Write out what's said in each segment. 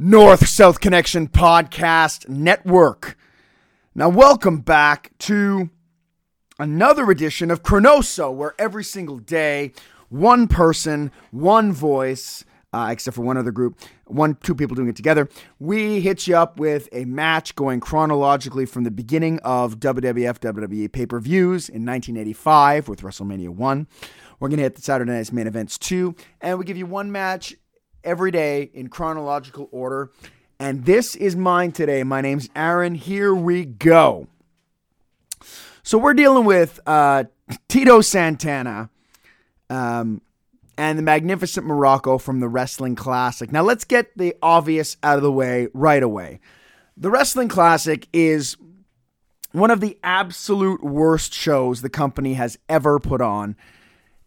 North South Connection Podcast Network. Now, welcome back to another edition of Chronoso, where every single day, one person, one voice, uh, except for one other group, one, two people doing it together, we hit you up with a match going chronologically from the beginning of WWF WWE pay per views in 1985 with WrestleMania 1. We're going to hit the Saturday Night's main events too, and we give you one match every day in chronological order. And this is mine today. My name's Aaron. Here we go. So we're dealing with uh, Tito Santana um, and the Magnificent Muraco from the Wrestling Classic. Now let's get the obvious out of the way right away. The Wrestling Classic is one of the absolute worst shows the company has ever put on.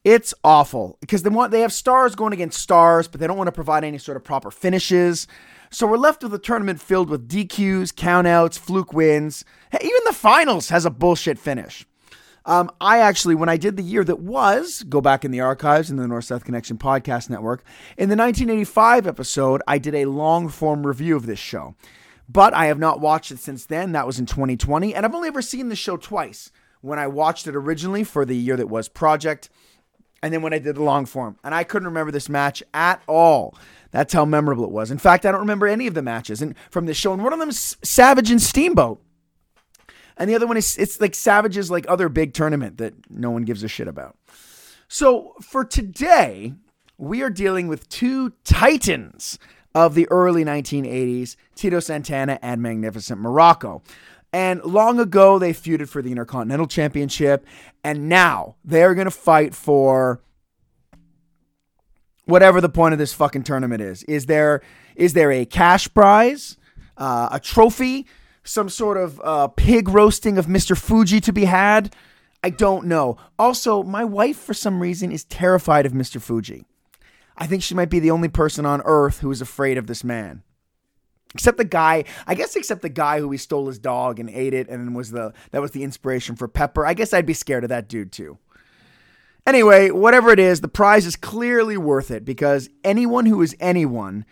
It's awful because they want they have stars going against stars, but they don't want to provide any sort of proper finishes. So we're left with a tournament filled with DQs, countouts, fluke wins. Hey, even the finals has a bullshit finish. Um, I actually, when I did the year that was, go back in the archives in the North South Connection Podcast Network, in the 1985 episode, I did a long form review of this show. But I have not watched it since then. That was in 2020. And I've only ever seen the show twice. When I watched it originally for the year that was Project, and then when I did the long form. And I couldn't remember this match at all. That's how memorable it was. In fact, I don't remember any of the matches and from this show. And one of them is Savage and Steamboat. And the other one is it's like Savage's like other big tournament that no one gives a shit about. So for today, we are dealing with two titans of the early 1980s, Tito Santana and Magnificent Muraco. And long ago, they feuded for the Intercontinental Championship. And now they're going to fight for whatever the point of this fucking tournament is. Is there is there a cash prize, uh, a trophy, some sort of uh, pig roasting of Mr. Fuji to be had? I don't know. Also, my wife, for some reason, is terrified of Mr. Fuji. I think she might be the only person on earth who is afraid of this man. Except the guy, I guess, except the guy who he stole his dog and ate it, and was the that was the inspiration for Pepper. I guess I'd be scared of that dude too. Anyway, whatever it is, the prize is clearly worth it because anyone who is anyone,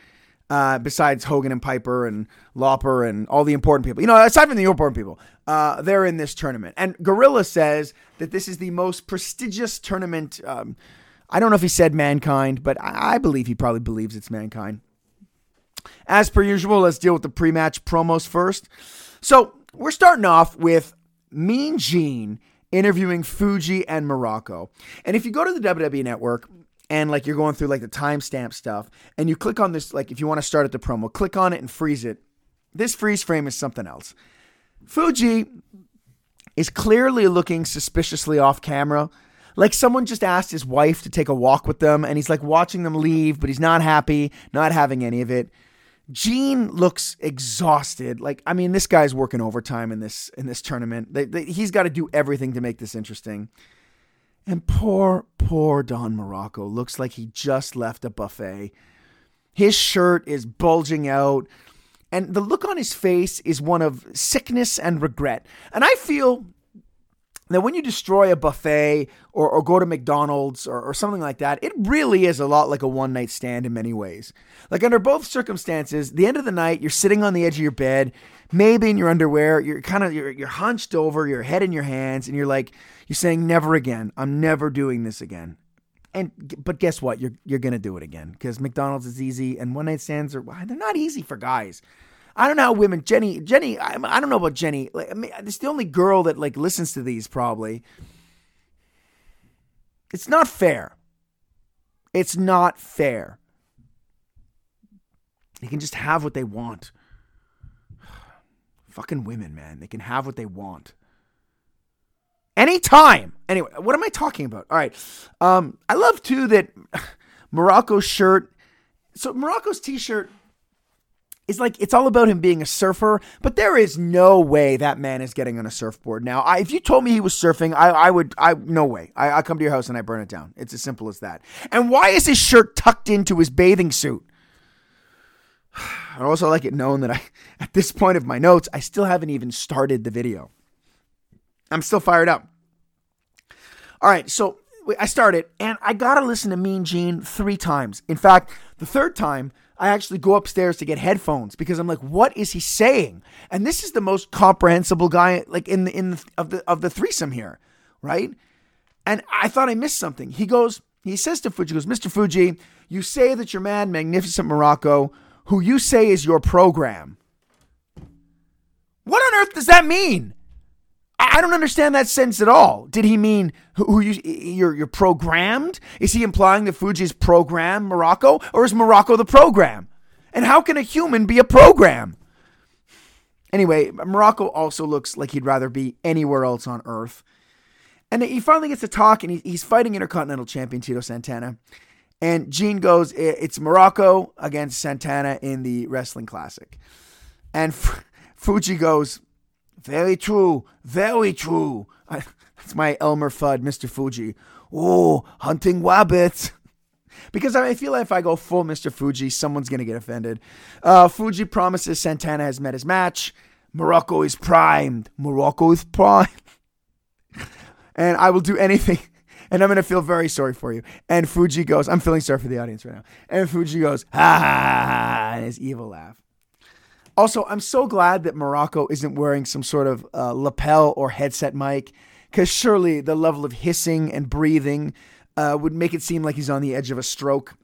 uh, besides Hogan and Piper and Lauper and all the important people, you know, aside from the important people, uh, they're in this tournament. And Gorilla says that this is the most prestigious tournament. Um, I don't know if he said mankind, but I, I believe he probably believes it's mankind. As per usual, let's deal with the pre match promos first. So, we're starting off with Mean Gene interviewing Fuji and Muraco. And if you go to the WWE network and like you're going through like the timestamp stuff and you click on this, like if you want to start at the promo, click on it and freeze it. This freeze frame is something else. Fuji is clearly looking suspiciously off camera. Like someone just asked his wife to take a walk with them and he's like watching them leave, but he's not happy, not having any of it. Gene looks exhausted. Like I mean, this guy's working overtime in this in this tournament. They, they, he's got to do everything to make this interesting. And poor, poor Don Muraco looks like he just left a buffet. His shirt is bulging out, and the look on his face is one of sickness and regret. And I feel that when you destroy a buffet or, or go to McDonald's or, or something like that, it really is a lot like a one night stand in many ways. Like under both circumstances, the end of the night, you're sitting on the edge of your bed, maybe in your underwear, you're kind of you're, you're hunched over, your head in your hands, and you're like you're saying never again. I'm never doing this again. And but guess what? You're you're gonna do it again because McDonald's is easy, and one night stands are they're not easy for guys. I don't know how women. Jenny, Jenny, I, I don't know about Jenny. Like, I mean, it's the only girl that like listens to these probably. It's not fair. It's not fair. They can just have what they want. Fucking women, man. They can have what they want. Anytime. Anyway, what am I talking about? All right. Um, I love too that Muraco's shirt. So Muraco's t-shirt is like it's all about him being a surfer, but there is no way that man is getting on a surfboard now. I, if you told me he was surfing, I, I would, I no way. I, I come to your house and I burn it down. It's as simple as that. And why is his shirt tucked into his bathing suit? I'd also like it known that I, at this point of my notes, I still haven't even started the video. I'm still fired up. All right, so I started, and I gotta listen to Mean Gene three times. In fact, the third time I actually go upstairs to get headphones because I'm like, what is he saying? And this is the most comprehensible guy like in the in the, of the of the threesome here, right? And I thought I missed something. He goes, he says to Fuji, goes, Mr. Fuji, you say that your man, Magnificent Muraco, who you say is your program. What on earth does that mean? I don't understand that sense at all. Did he mean who you you're, you're programmed? Is he implying that Fuji is program Muraco, or is Muraco the program? And how can a human be a program? Anyway, Muraco also looks like he'd rather be anywhere else on Earth. And he finally gets to talk, and he's fighting Intercontinental Champion Tito Santana. And Gene goes, "It's Muraco against Santana in the Wrestling Classic." And Fuji goes, very true. Very true. I, that's my Elmer Fudd, Mr. Fuji. Oh, hunting rabbits. because I feel like if I go full Mr. Fuji, someone's going to get offended. Uh, Fuji promises Santana has met his match. Muraco is primed. Muraco is primed. and I will do anything. And I'm going to feel very sorry for you. And Fuji goes, I'm feeling sorry for the audience right now. And Fuji goes, ha ha ha, and his evil laugh. Also, I'm so glad that Muraco isn't wearing some sort of uh, lapel or headset mic, because surely the level of hissing and breathing uh, would make it seem like he's on the edge of a stroke.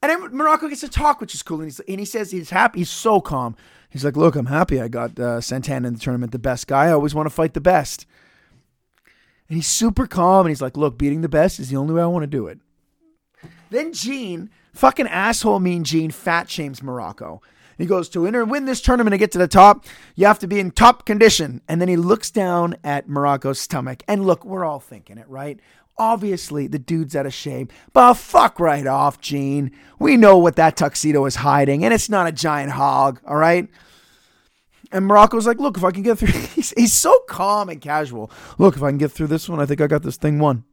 And then Muraco gets to talk, which is cool. And, and, he says he's happy. He's so calm. He's like, Look, I'm happy I got uh, Santana in the tournament, the best guy. I always want to fight the best. And he's super calm. And he's like, Look, beating the best is the only way I want to do it. Then Gene, fucking asshole mean Gene, fat shames Muraco. He goes, To enter and win this tournament and get to the top, you have to be in top condition. And then he looks down at Muraco's stomach. And look, we're all thinking it, right? Obviously, the dude's out of shape, but fuck right off, Gene. We know what that tuxedo is hiding, and it's not a giant hog, all right? And Muraco's like, look, if I can get through, he's, he's so calm and casual. Look, if I can get through this one, I think I got this thing won.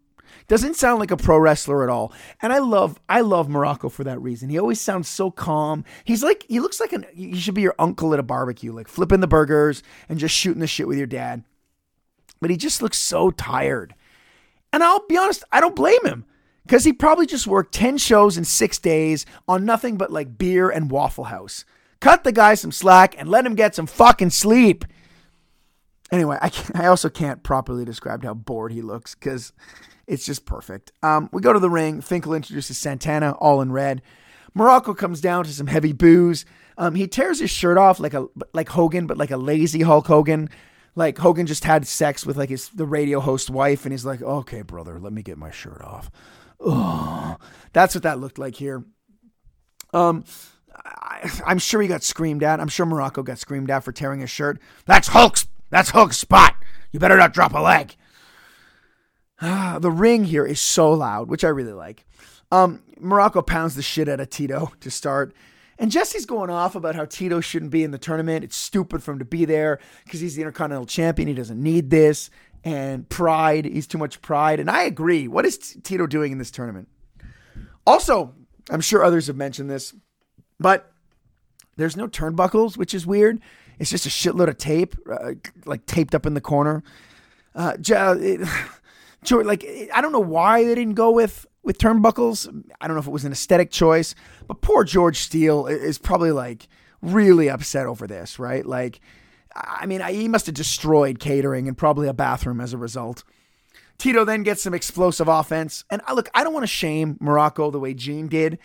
Doesn't sound like a pro wrestler at all. And I love I love Muraco for that reason. He always sounds so calm. He's like he looks like an he should be your uncle at a barbecue, like flipping the burgers and just shooting the shit with your dad. But he just looks so tired. And I'll be honest, I don't blame him. Because he probably just worked 10 shows in six days on nothing but like beer and Waffle House. Cut the guy some slack and let him get some fucking sleep. Anyway, I, I also can't properly describe how bored he looks because it's just perfect. Um, we go to the ring. Finkel introduces Santana, all in red. Muraco comes down to some heavy boos. Um, he tears his shirt off like a like Hogan, but like a lazy Hulk Hogan. Like Hogan just had sex with like his the radio host wife, and he's like, "Okay, brother, let me get my shirt off." Oh, that's what that looked like here. Um, I, am sure he got screamed at. I'm sure Muraco got screamed at for tearing his shirt. That's Hulk's. That's Hulk's spot. You better not drop a leg. the ring here is so loud, which I really like. Um, Muraco pounds the shit out of Tito to start. And Jesse's going off about how Tito shouldn't be in the tournament. It's stupid for him to be there because he's the Intercontinental Champion. He doesn't need this. And pride, he's too much pride. And I agree. What is Tito doing in this tournament? Also, I'm sure others have mentioned this, but there's no turnbuckles, which is weird. It's just a shitload of tape, uh, like taped up in the corner. Uh, it, George, like I don't know why they didn't go with with turnbuckles. I don't know if it was an aesthetic choice, but poor George Steele is probably like really upset over this, right? Like, I mean, he must have destroyed catering and probably a bathroom as a result. Tito then gets some explosive offense, and I, look, I don't want to shame Muraco the way Gene did,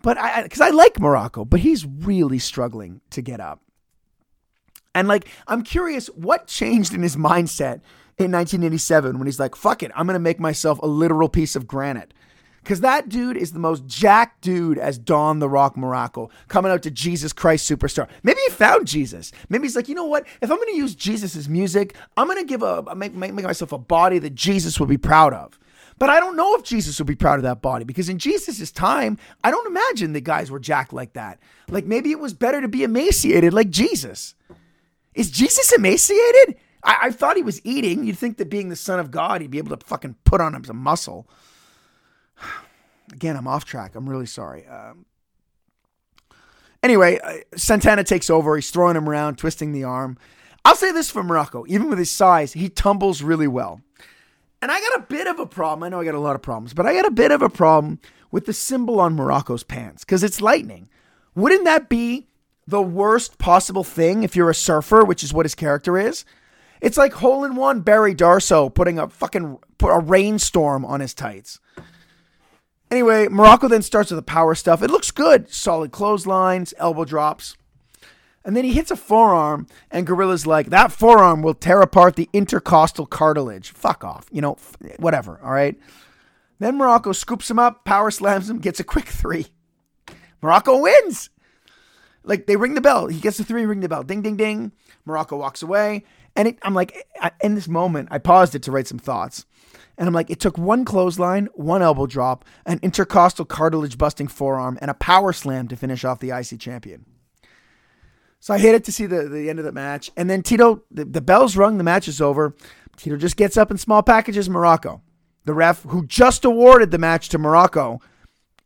but I because I, I like Muraco, but he's really struggling to get up. And like, I'm curious what changed in his mindset in 1987 when he's like, fuck it, I'm going to make myself a literal piece of granite. Because that dude is the most jacked dude as Don the Rock Muraco coming out to Jesus Christ Superstar. Maybe he found Jesus. Maybe he's like, you know what? If I'm going to use Jesus' music, I'm going to give a make, make, make myself a body that Jesus would be proud of. But I don't know if Jesus would be proud of that body because in Jesus' time, I don't imagine the guys were jacked like that. Like maybe it was better to be emaciated like Jesus. Is Jesus emaciated? I, I thought he was eating. You'd think that being the son of God, he'd be able to fucking put on him some muscle. Again, I'm off track. I'm really sorry. Um, anyway, uh, Santana takes over. He's throwing him around, twisting the arm. I'll say this for Muraco. Even with his size, he tumbles really well. And I got a bit of a problem. I know I got a lot of problems, but I got a bit of a problem with the symbol on Muraco's pants because it's lightning. Wouldn't that be the worst possible thing if you're a surfer, which is what his character is? It's like hole in one Barry Darsow putting a fucking put a rainstorm on his tights. Anyway, Muraco then starts with the power stuff. It looks good. Solid clotheslines, elbow drops. And then he hits a forearm, and Gorilla's like, that forearm will tear apart the intercostal cartilage. Fuck off. You know, whatever. All right. Then Muraco scoops him up, power slams him, gets a quick three. Muraco wins. Like they ring the bell. He gets the three, ring the bell. Ding, ding, ding. Muraco walks away. And it, I'm like, in this moment, I paused it to write some thoughts. And I'm like, it took one clothesline, one elbow drop, an intercostal cartilage busting forearm, and a power slam to finish off the IC champion. So I it to see the, the end of the match. And then Tito, the, the bell's rung, the match is over. Tito just gets up in small packages Muraco. The ref, who just awarded the match to Muraco,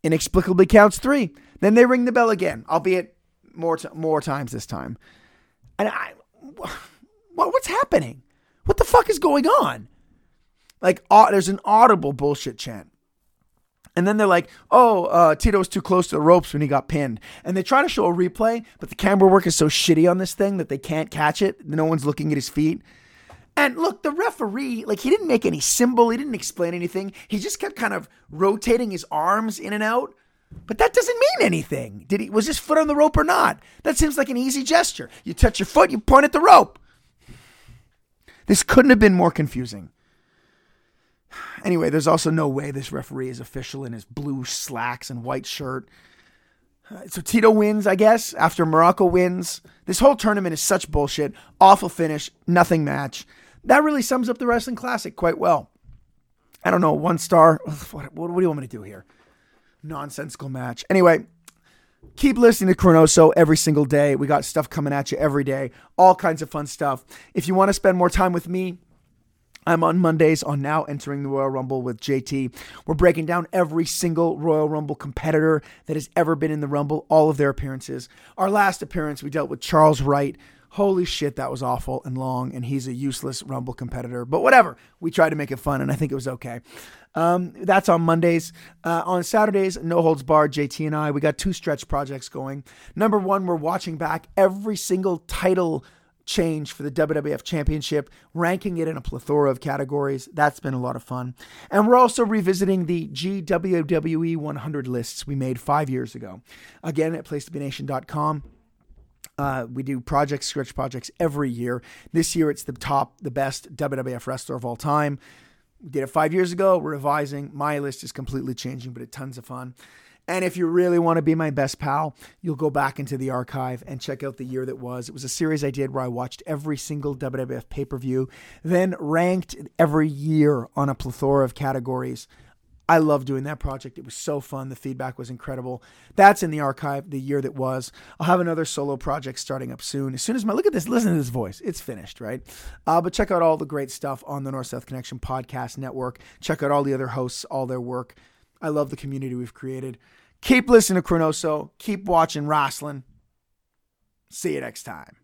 inexplicably counts three. Then they ring the bell again, albeit more t- more times this time. And I, what, what's happening? What the fuck is going on? Like, uh, there's an audible bullshit chant. And then they're like, oh, uh, Tito was too close to the ropes when he got pinned. And they try to show a replay, but the camera work is so shitty on this thing that they can't catch it. No one's looking at his feet. And look, the referee, like, he didn't make any symbol, he didn't explain anything. He just kept kind of rotating his arms in and out. But that doesn't mean anything. Did he was his foot on the rope or not? That seems like an easy gesture. You touch your foot, you point at the rope. This couldn't have been more confusing. Anyway, there's also no way this referee is official in his blue slacks and white shirt. Uh, so Tito wins, I guess, after Muraco wins. This whole tournament is such bullshit. Awful finish, nothing match. That really sums up the Wrestling Classic quite well. I don't know, one star. What, what, what do you want me to do here? Nonsensical match. Anyway, keep listening to Chronoso every single day. We got stuff coming at you every day, all kinds of fun stuff. If you want to spend more time with me, I'm on Mondays on Now Entering the Royal Rumble with JT. We're breaking down every single Royal Rumble competitor that has ever been in the Rumble, all of their appearances. Our last appearance, we dealt with Charles Wright. Holy shit, that was awful and long, and he's a useless Rumble competitor. But whatever, we tried to make it fun, and I think it was okay. Um, that's on Mondays. Uh, on Saturdays, No Holds Barred, JT and I, we got two stretch projects going. Number one, we're watching back every single title change for the WWF Championship, ranking it in a plethora of categories. That's been a lot of fun. And we're also revisiting the GWWE 100 lists we made five years ago. Again, at placetobenation.com. Uh, we do projects, scratch projects every year. This year, it's the top, the best WWF wrestler of all time. We did it five years ago. We're revising. My list is completely changing, but it's tons of fun. And if you really want to be my best pal, you'll go back into the archive and check out the year that was. It was a series I did where I watched every single WWF pay per view, then ranked every year on a plethora of categories. I love doing that project. It was so fun. The feedback was incredible. That's in the archive, the year that was. I'll have another solo project starting up soon. As soon as my look at this, listen to this voice. It's finished, right? Uh, but check out all the great stuff on the North South Connection podcast network. Check out all the other hosts, all their work. I love the community we've created. Keep listening to Chronoso. Keep watching wrestling. See you next time.